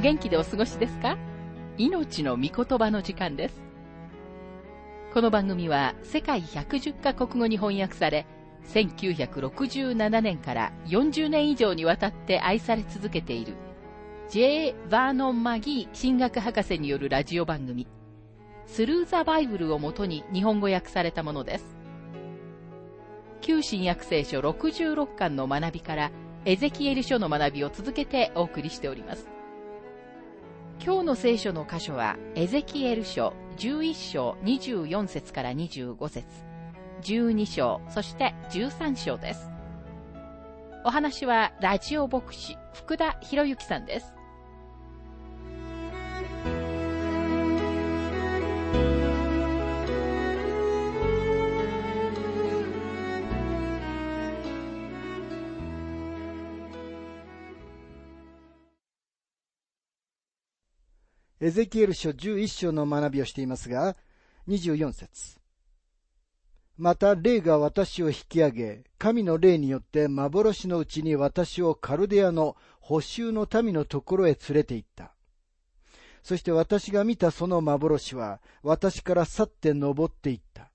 お元気でお過ごしですか？命の御言葉の時間です。この番組は世界110カ国語に翻訳され、1967年から40年以上にわたって愛され続けている J. バーノン・マギー神学博士によるラジオ番組、スルー・ザ・バイブルをもとに日本語訳されたものです。旧新約聖書66巻の学びからエゼキエル書の学びを続けてお送りしております。今日の聖書の箇所は、エゼキエル書11章24節から25節12章、そして13章です。お話は、ラジオ牧師、福田博之さんです。エゼキエル書11章の学びをしていますが、24節また霊が私を引き上げ、神の霊によって幻のうちに私をカルデアの補修の民のところへ連れて行った。そして私が見たその幻は、私から去って登っていった。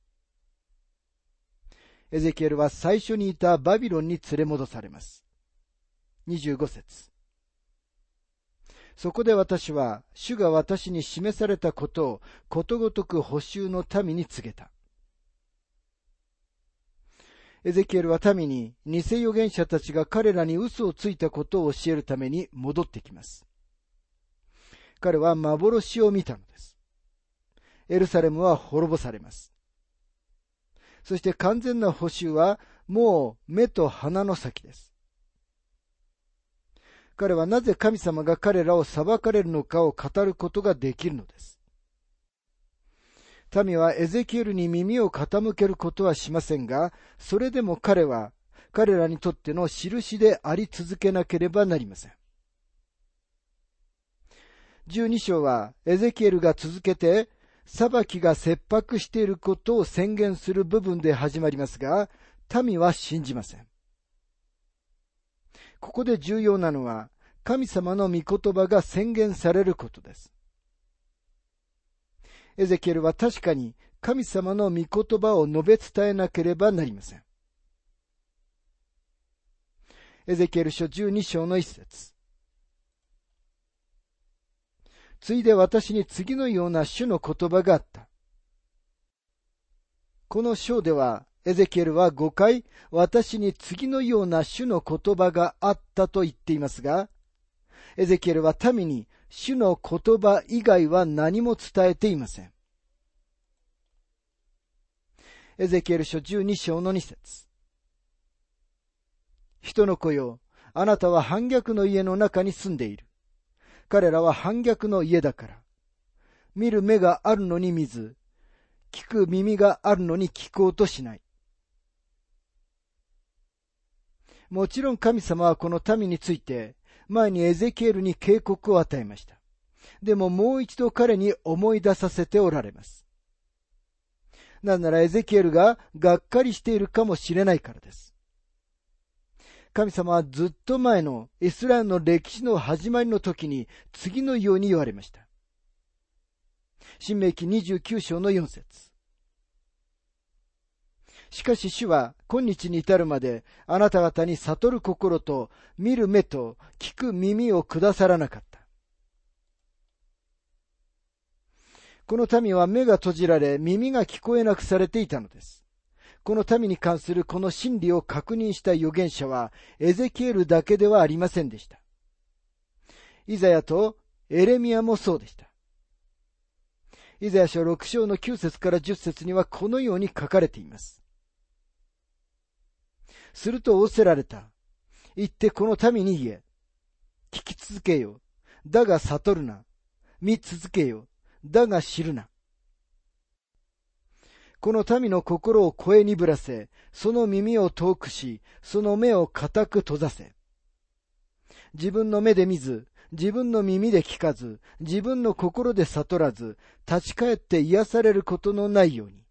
エゼキエルは最初にいたバビロンに連れ戻されます。25節そこで私は、主が私に示されたことをことごとく補修の民に告げた。エゼキエルは民に偽預言者たちが彼らに嘘をついたことを教えるために戻ってきます。彼は幻を見たのです。エルサレムは滅ぼされます。そして完全な補修はもう目と鼻の先です。彼はなぜ神様が彼らを裁かれるのかを語ることができるのです。民はエゼキエルに耳を傾けることはしませんが、それでも彼は彼らにとっての印であり続けなければなりません。12章はエゼキエルが続けて裁きが切迫していることを宣言する部分で始まりますが、民は信じません。ここで重要なのは、神様の御言葉が宣言されることです。エゼキエルは確かに神様の御言葉を述べ伝えなければなりません。エゼキエル書12章の一節ついで私に次のような主の言葉があった。この章ではエゼキエルは5回、私に次のような主の言葉があったと言っていますが、エゼキエルは民に主の言葉以外は何も伝えていません。エゼキエル書12章の2節人の子よ、あなたは反逆の家の中に住んでいる。彼らは反逆の家だから。見る目があるのに見ず、聞く耳があるのに聞こうとしない。もちろん神様はこの民について、前にエゼキエルに警告を与えました。でももう一度彼に思い出させておられます。なんならエゼキエルががっかりしているかもしれないからです。神様はずっと前のイスラエルの歴史の始まりの時に次のように言われました。新明記29章の4節しかし主は今日に至るまであなた方に悟る心と見る目と聞く耳をくださらなかった。この民は目が閉じられ耳が聞こえなくされていたのです。この民に関するこの真理を確認した預言者はエゼキエルだけではありませんでした。イザヤとエレミアもそうでした。イザヤ書6章の9節から10節にはこのように書かれています。すると仰せられた。言ってこの民に言え。聞き続けよ。だが悟るな。見続けよ。だが知るな。この民の心を声にぶらせ、その耳を遠くし、その目を固く閉ざせ。自分の目で見ず、自分の耳で聞かず、自分の心で悟らず、立ち返って癒されることのないように。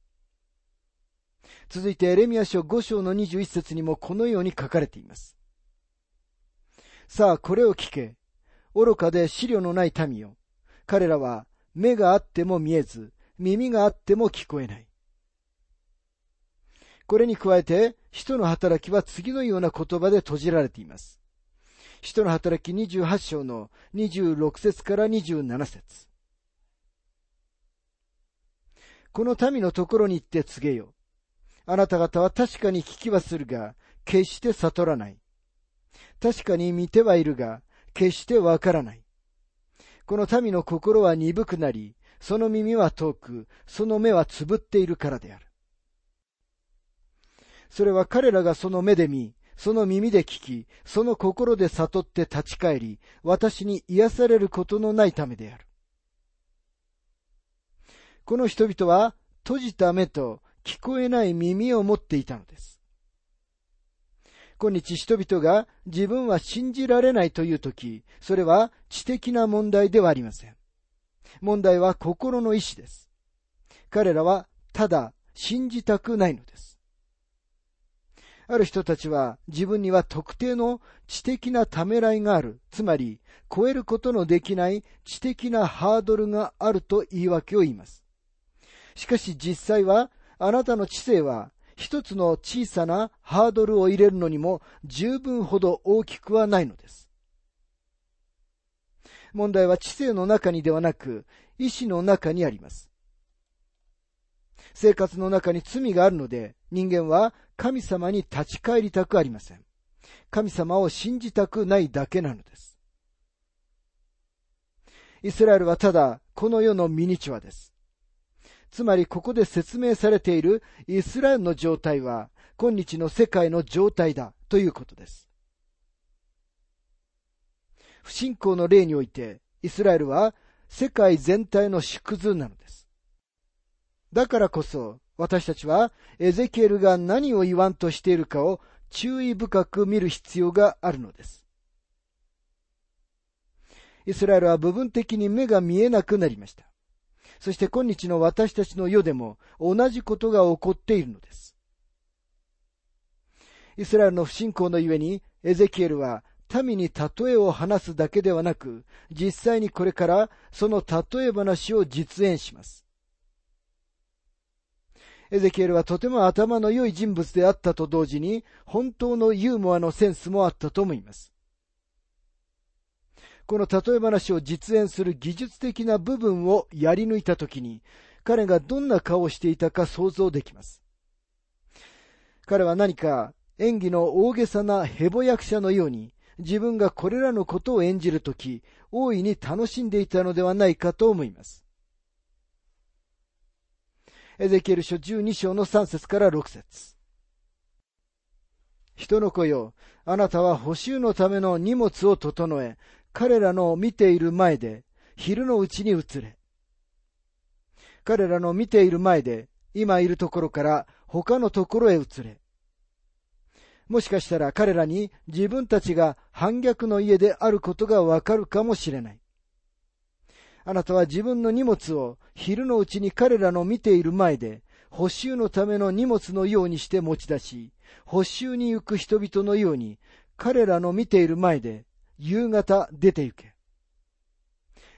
続いてエレミア書5章の21節にもこのように書かれています。さあ、これを聞け。愚かで資料のない民よ。彼らは目があっても見えず、耳があっても聞こえない。これに加えて、使徒の働きは次のような言葉で閉じられています。使徒の働き28章の26節から27節この民のところに行って告げよ。あなた方は確かに聞きはするが、決して悟らない。確かに見てはいるが、決してわからない。この民の心は鈍くなり、その耳は遠く、その目はつぶっているからである。それは彼らがその目で見、その耳で聞き、その心で悟って立ち返り、私に癒されることのないためである。この人々は閉じた目と聞こえない耳を持っていたのです。今日人々が自分は信じられないというとき、それは知的な問題ではありません。問題は心の意志です。彼らはただ信じたくないのです。ある人たちは自分には特定の知的なためらいがある、つまり超えることのできない知的なハードルがあると言い訳を言います。しかし実際はあなたの知性は一つの小さなハードルを入れるのにも十分ほど大きくはないのです。問題は知性の中にではなく、意志の中にあります。生活の中に罪があるので、人間は神様に立ち返りたくありません。神様を信じたくないだけなのです。イスラエルはただ、この世のミニチュアです。つまりここで説明されているイスラエルの状態は今日の世界の状態だということです。不信仰の例においてイスラエルは世界全体の縮図なのです。だからこそ私たちはエゼキエルが何を言わんとしているかを注意深く見る必要があるのです。イスラエルは部分的に目が見えなくなりました。そして今日の私たちの世でも同じことが起こっているのです。イスラエルの不信仰のゆえに、エゼキエルは民に例えを話すだけではなく、実際にこれからその例え話を実演します。エゼキエルはとても頭の良い人物であったと同時に、本当のユーモアのセンスもあったと思います。この例え話を実演する技術的な部分をやり抜いたときに、彼がどんな顔をしていたか想像できます。彼は何か演技の大げさなヘボ役者のように、自分がこれらのことを演じるとき、大いに楽しんでいたのではないかと思います。エゼキエル書12章の3節から6節人の子よ、あなたは補修のための荷物を整え、彼らの見ている前で昼のうちに移れ。彼らの見ている前で今いるところから他のところへ移れ。もしかしたら彼らに自分たちが反逆の家であることがわかるかもしれない。あなたは自分の荷物を昼のうちに彼らの見ている前で補修のための荷物のようにして持ち出し、補修に行く人々のように彼らの見ている前で夕方出て行け。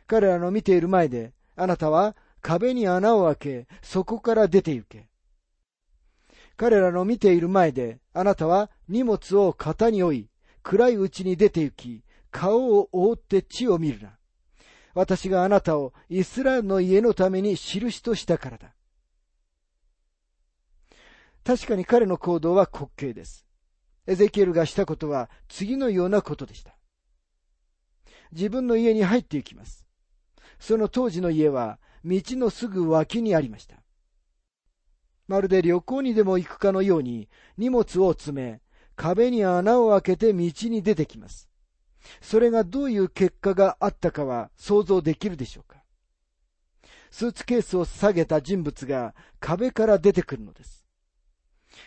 彼らの見ている前で、あなたは壁に穴を開け、そこから出て行け。彼らの見ている前で、あなたは荷物を肩に置い、暗いうちに出て行き、顔を覆って地を見るな。私があなたをイスラエルの家のために印としたからだ。確かに彼の行動は滑稽です。エゼキエルがしたことは次のようなことでした。自分の家に入っていきます。その当時の家は道のすぐ脇にありました。まるで旅行にでも行くかのように荷物を詰め、壁に穴を開けて道に出てきます。それがどういう結果があったかは想像できるでしょうかスーツケースを下げた人物が壁から出てくるのです。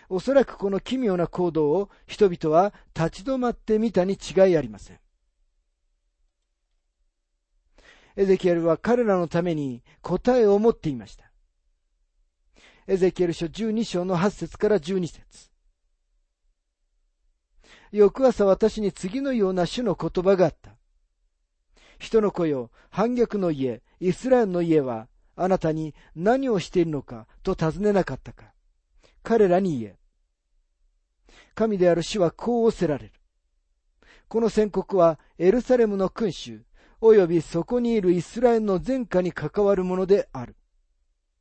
おそらくこの奇妙な行動を人々は立ち止まってみたに違いありません。エゼキエルは彼らのために答えを持っていました。エゼキエル書12章の8節から12節翌朝私に次のような種の言葉があった。人の子よ、反逆の家、イスラエルの家は、あなたに何をしているのかと尋ねなかったか。彼らに言え。神である主はこう仰せられる。この宣告はエルサレムの君主、及びそこにいるイスラエルの前科に関わるものである。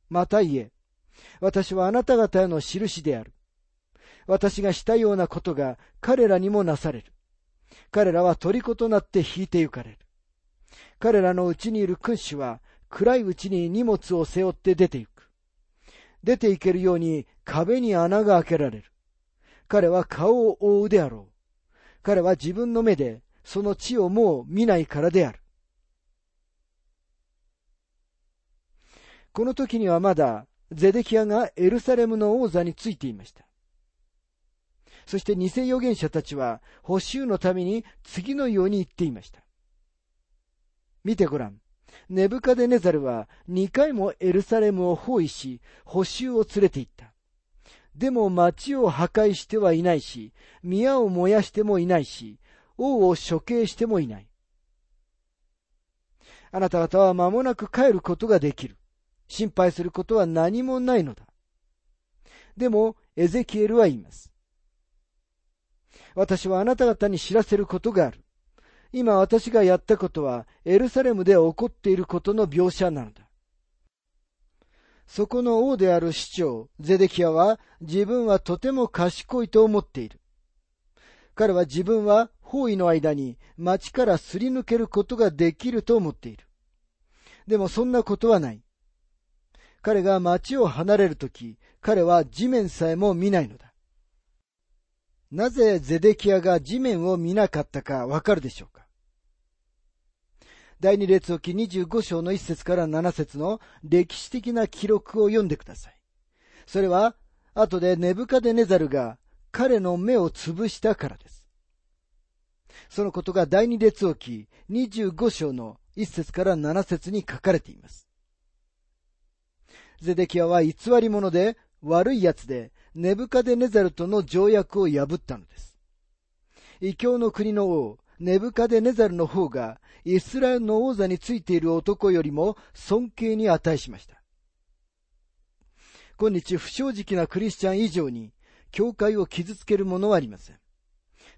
また言え、私はあなた方への印である。私がしたようなことが彼らにもなされる。彼らは虜となって引いて行かれる。彼らのうちにいる君主は暗いうちに荷物を背負って出て行く。出て行けるように壁に穴が開けられる。彼は顔を覆うであろう。彼は自分の目でその地をもう見ないからである。この時にはまだゼデキアがエルサレムの王座についていました。そして偽預言者たちは補修のために次のように言っていました。見てごらん。ネブカデネザルは2回もエルサレムを包囲し、補修を連れて行った。でも町を破壊してはいないし、宮を燃やしてもいないし、王を処刑してもいない。あなた方は間もなく帰ることができる。心配することは何もないのだ。でも、エゼキエルは言います。私はあなた方に知らせることがある。今私がやったことはエルサレムで起こっていることの描写なのだ。そこの王である市長、ゼデキアは自分はとても賢いと思っている。彼は自分は包囲の間に町からすり抜けることができると思っている。でもそんなことはない。彼が町を離れるとき、彼は地面さえも見ないのだ。なぜゼデキアが地面を見なかったかわかるでしょうか第二列王記25章の一節から七節の歴史的な記録を読んでください。それは、後でネブカデネザルが彼の目を潰したからです。そのことが第二列王記25章の一節から七節に書かれています。ゼデキアは偽り者で悪い奴でネブカデネザルとの条約を破ったのです。異教の国の王、ネブカデネザルの方がイスラエルの王座についている男よりも尊敬に値しました。今日不正直なクリスチャン以上に教会を傷つけるものはありません。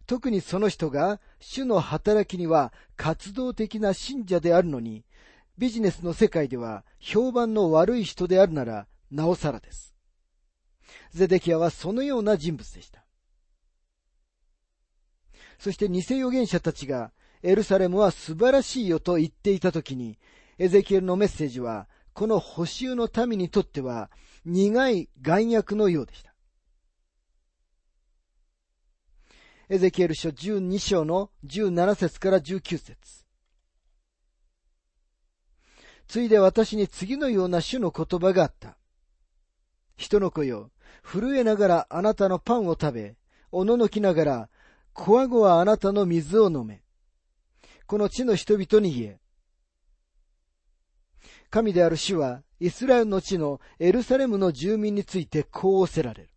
特にその人が主の働きには活動的な信者であるのにビジネスの世界では評判の悪い人であるなら、なおさらです。ゼデキアはそのような人物でした。そして偽預言者たちが、エルサレムは素晴らしいよと言っていたときに、エゼキエルのメッセージは、この補修の民にとっては、苦い眼薬のようでした。エゼキエル書12章の17節から19節ついで私に次のような種の言葉があった。人の子よ、震えながらあなたのパンを食べ、おののきながら、こわごわあなたの水を飲め。この地の人々に言え。神である主は、イスラエルの地のエルサレムの住民についてこうおせられる。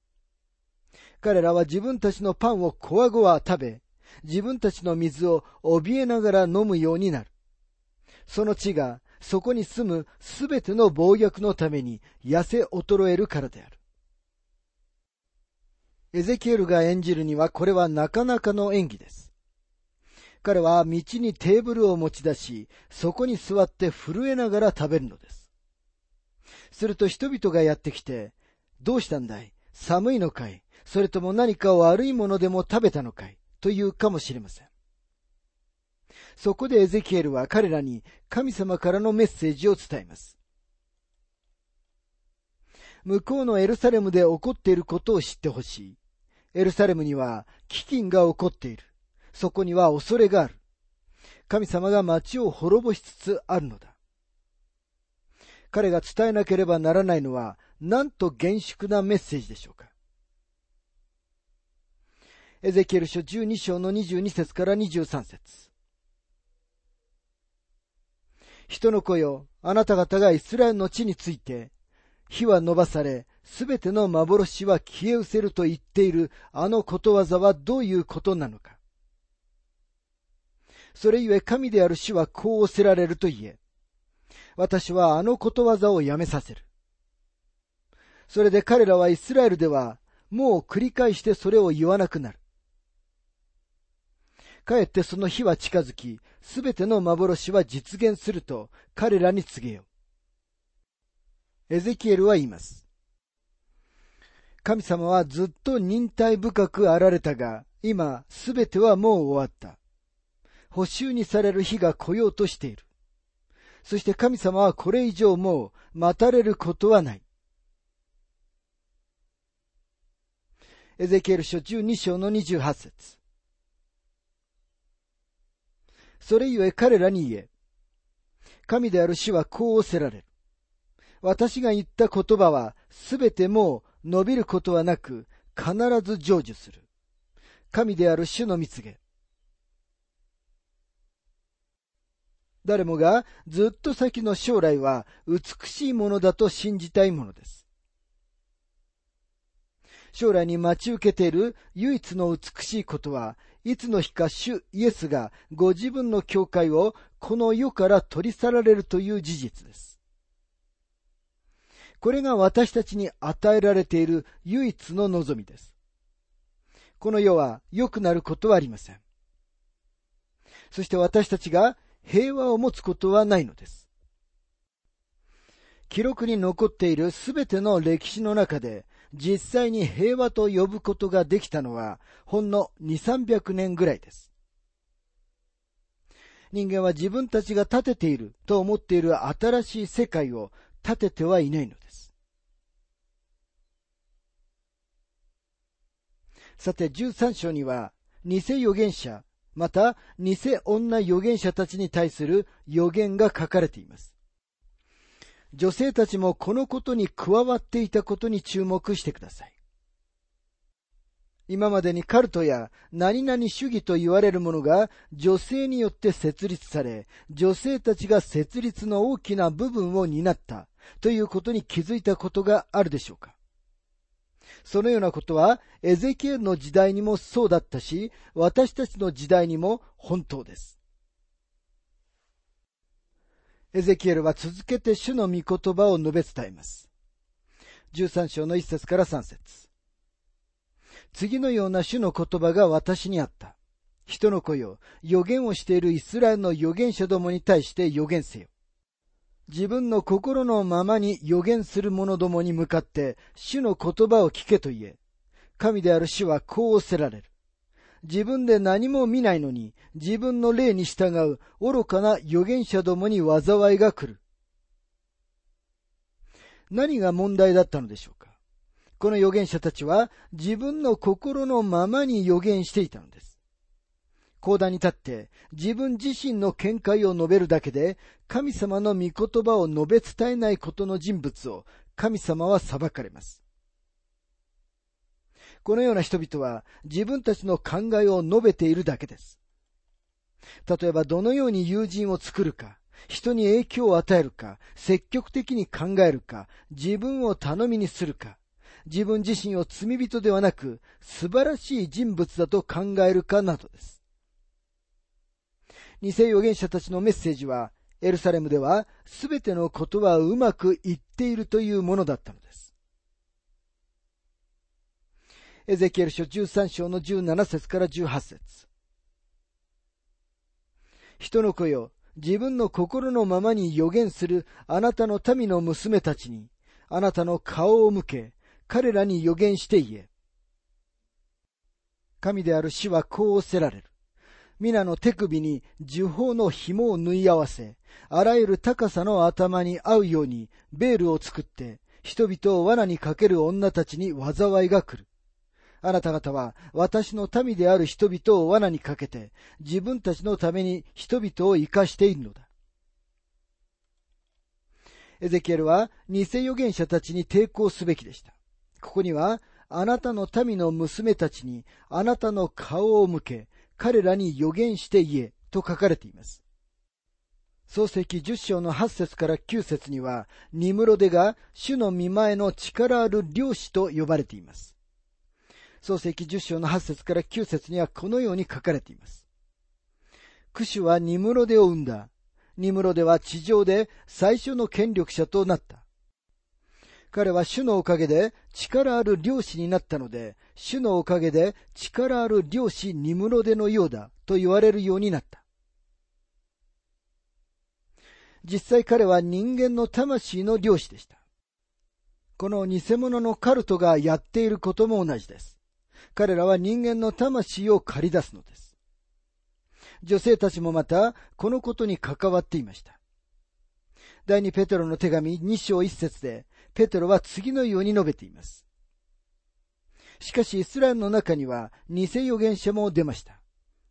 彼らは自分たちのパンをこわごわ食べ、自分たちの水を怯えながら飲むようになる。その地がそこに住むすべての暴虐のために痩せ衰えるからである。エゼキエルが演じるにはこれはなかなかの演技です。彼は道にテーブルを持ち出し、そこに座って震えながら食べるのです。すると人々がやってきて、どうしたんだい？寒いのかい？それとも何か悪いものでも食べたのかい？というかもしれません。そこでエゼキエルは彼らに神様からのメッセージを伝えます。向こうのエルサレムで起こっていることを知ってほしい。エルサレムには飢饉が起こっている。そこには恐れがある。神様が町を滅ぼしつつあるのだ。彼が伝えなければならないのは、なんと厳粛なメッセージでしょうか。エゼキエル書12章の22節から23節人の子よ、あなた方がイスラエルの地について、火は伸ばされ、すべての幻は消え失せると言っているあのことわざはどういうことなのか。それゆえ神である主はこうおせられると言え。私はあのことわざをやめさせる。それで彼らはイスラエルではもう繰り返してそれを言わなくなる。かえってその日は近づき、すべての幻は実現すると彼らに告げよ。エゼキエルは言います。神様はずっと忍耐深くあられたが、今すべてはもう終わった。補修にされる日が来ようとしている。そして神様はこれ以上もう待たれることはない。エゼキエル書12章の28節それゆえ彼らに言え、神である主はこうおせられる。私が言った言葉はすべてもう伸びることはなく必ず成就する。神である主の蜜げ。誰もがずっと先の将来は美しいものだと信じたいものです。将来に待ち受けている唯一の美しいことは、いつの日か主イエスがご自分の教会をこの世から取り去られるという事実です。これが私たちに与えられている唯一の望みです。この世は良くなることはありません。そして私たちが平和を持つことはないのです。記録に残っているすべての歴史の中で実際に平和と呼ぶことができたのはほんの2、300年ぐらいです。人間は自分たちが建てていると思っている新しい世界を建ててはいないのです。さて13章には偽預言者、また偽女預言者たちに対する預言が書かれています。女性たちもこのことに加わっていたことに注目してください。今までにカルトや何々主義と言われるものが女性によって設立され、女性たちが設立の大きな部分を担ったということに気づいたことがあるでしょうかそのようなことはエゼキエルの時代にもそうだったし、私たちの時代にも本当です。エゼキエルは続けて主の御言葉を述べ伝えます。13章の1節から3節次のような主の言葉が私にあった。人の子よ、予言をしているイスラエルの預言者どもに対して予言せよ。自分の心のままに予言する者どもに向かって、主の言葉を聞けと言え。神である主はこうおせられる。自分で何も見ないのに、自分の霊に従う愚かな預言者どもに災いが来る。何が問題だったのでしょうか？この預言者たちは自分の心のままに預言していたのです。講談に立って自分自身の見解を述べるだけで神様の御言葉を述べ伝えないことの人物を神様は裁かれます。このような人々は自分たちの考えを述べているだけです。例えばどのように友人を作るか、人に影響を与えるか、積極的に考えるか、自分を頼みにするか、自分自身を罪人ではなく素晴らしい人物だと考えるかなどです。偽預言者たちのメッセージは、エルサレムでは全てのことはうまくいっているというものだったのです。エゼキエル書13章の17節から18節人の子よ、自分の心のままに予言するあなたの民の娘たちに、あなたの顔を向け、彼らに予言して言え。神である死はこうおせられる。皆の手首に樹宝の紐を縫い合わせ、あらゆる高さの頭に合うようにベールを作って、人々を罠にかける女たちに災いが来る。あなた方は私の民である人々を罠にかけて自分たちのために人々を生かしているのだ。エゼキエルは偽預言者たちに抵抗すべきでした。ここにはあなたの民の娘たちにあなたの顔を向け彼らに予言して言えと書かれています。創世記10章の8節から9節には、ニムロデが主の見前の力ある漁師と呼ばれています。創世記10章の8節から9節にはこのように書かれています。クシュはニムロデを生んだ。ニムロデは地上で最初の権力者となった。彼は主のおかげで力ある漁師になったので、主のおかげで力ある漁師ニムロデのようだと言われるようになった。実際彼は人間の魂の漁師でした。この偽物のカルトがやっていることも同じです。彼らは人間の魂を借り出すのです。女性たちもまたこのことに関わっていました。第二ペテロの手紙2章1節で、ペテロは次のように述べています。しかしイスラエルの中には偽預言者も出ました。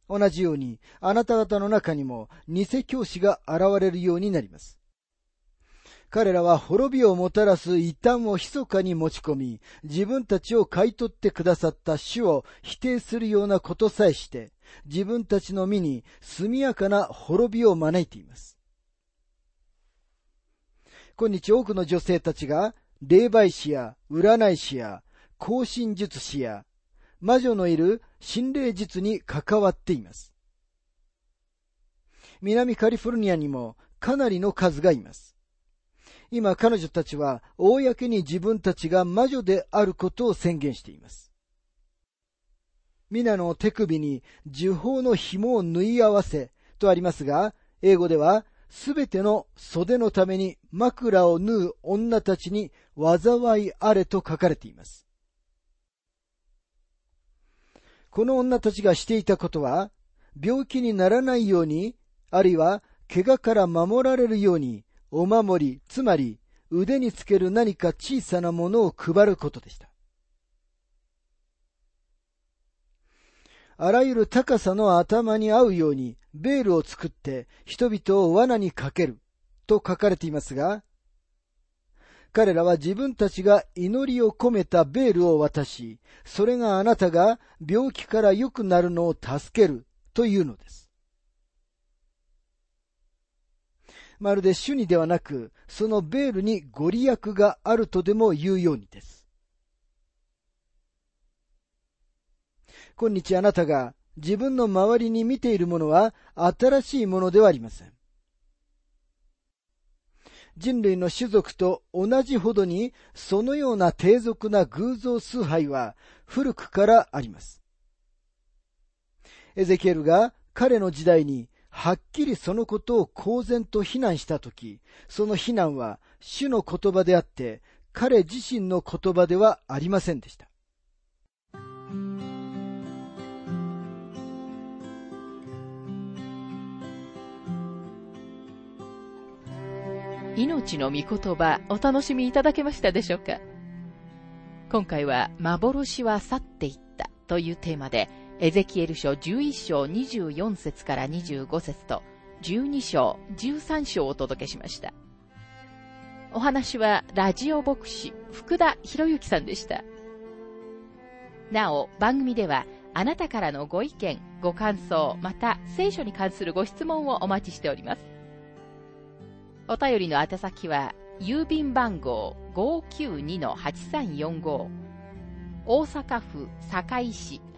同じように、あなた方の中にも偽教師が現れるようになります。彼らは滅びをもたらす異端を密かに持ち込み、自分たちを買い取ってくださった主を否定するようなことさえして、自分たちの身に速やかな滅びを招いています。今日多くの女性たちが、霊媒師や占い師や、行進術師や、魔女のいる心霊術に関わっています。南カリフォルニアにもかなりの数がいます。今彼女たちは公に自分たちが魔女であることを宣言しています。皆の手首に呪法の紐を縫い合わせとありますが、英語ではすべての袖のために枕を縫う女たちに災いあれと書かれています。この女たちがしていたことは、病気にならないように、あるいは怪我から守られるように、お守り、つまり腕につける何か小さなものを配ることでした。あらゆる高さの頭に合うようにベールを作って人々を罠にかけると書かれていますが、彼らは自分たちが祈りを込めたベールを渡し、それがあなたが病気から良くなるのを助けるというのです。まるで主にではなく、そのベールにご利益があるとでも言うようにです。今日あなたが自分の周りに見ているものは新しいものではありません。人類の種族と同じほどにそのような低俗な偶像崇拝は古くからあります。エゼキエルが彼の時代にはっきりそのことを公然と非難したとき、その非難は主の言葉であって、彼自身の言葉ではありませんでした。命の御言葉お楽しみいただけましたでしょうか？今回は幻は去っていったというテーマでエゼキエル書11章24節から25節と12章13章をお届けしました。お話はラジオ牧師福田博之さんでした。なお、番組ではあなたからのご意見、ご感想、また聖書に関するご質問をお待ちしております。お便りの宛先は、郵便番号592-8345大阪府堺市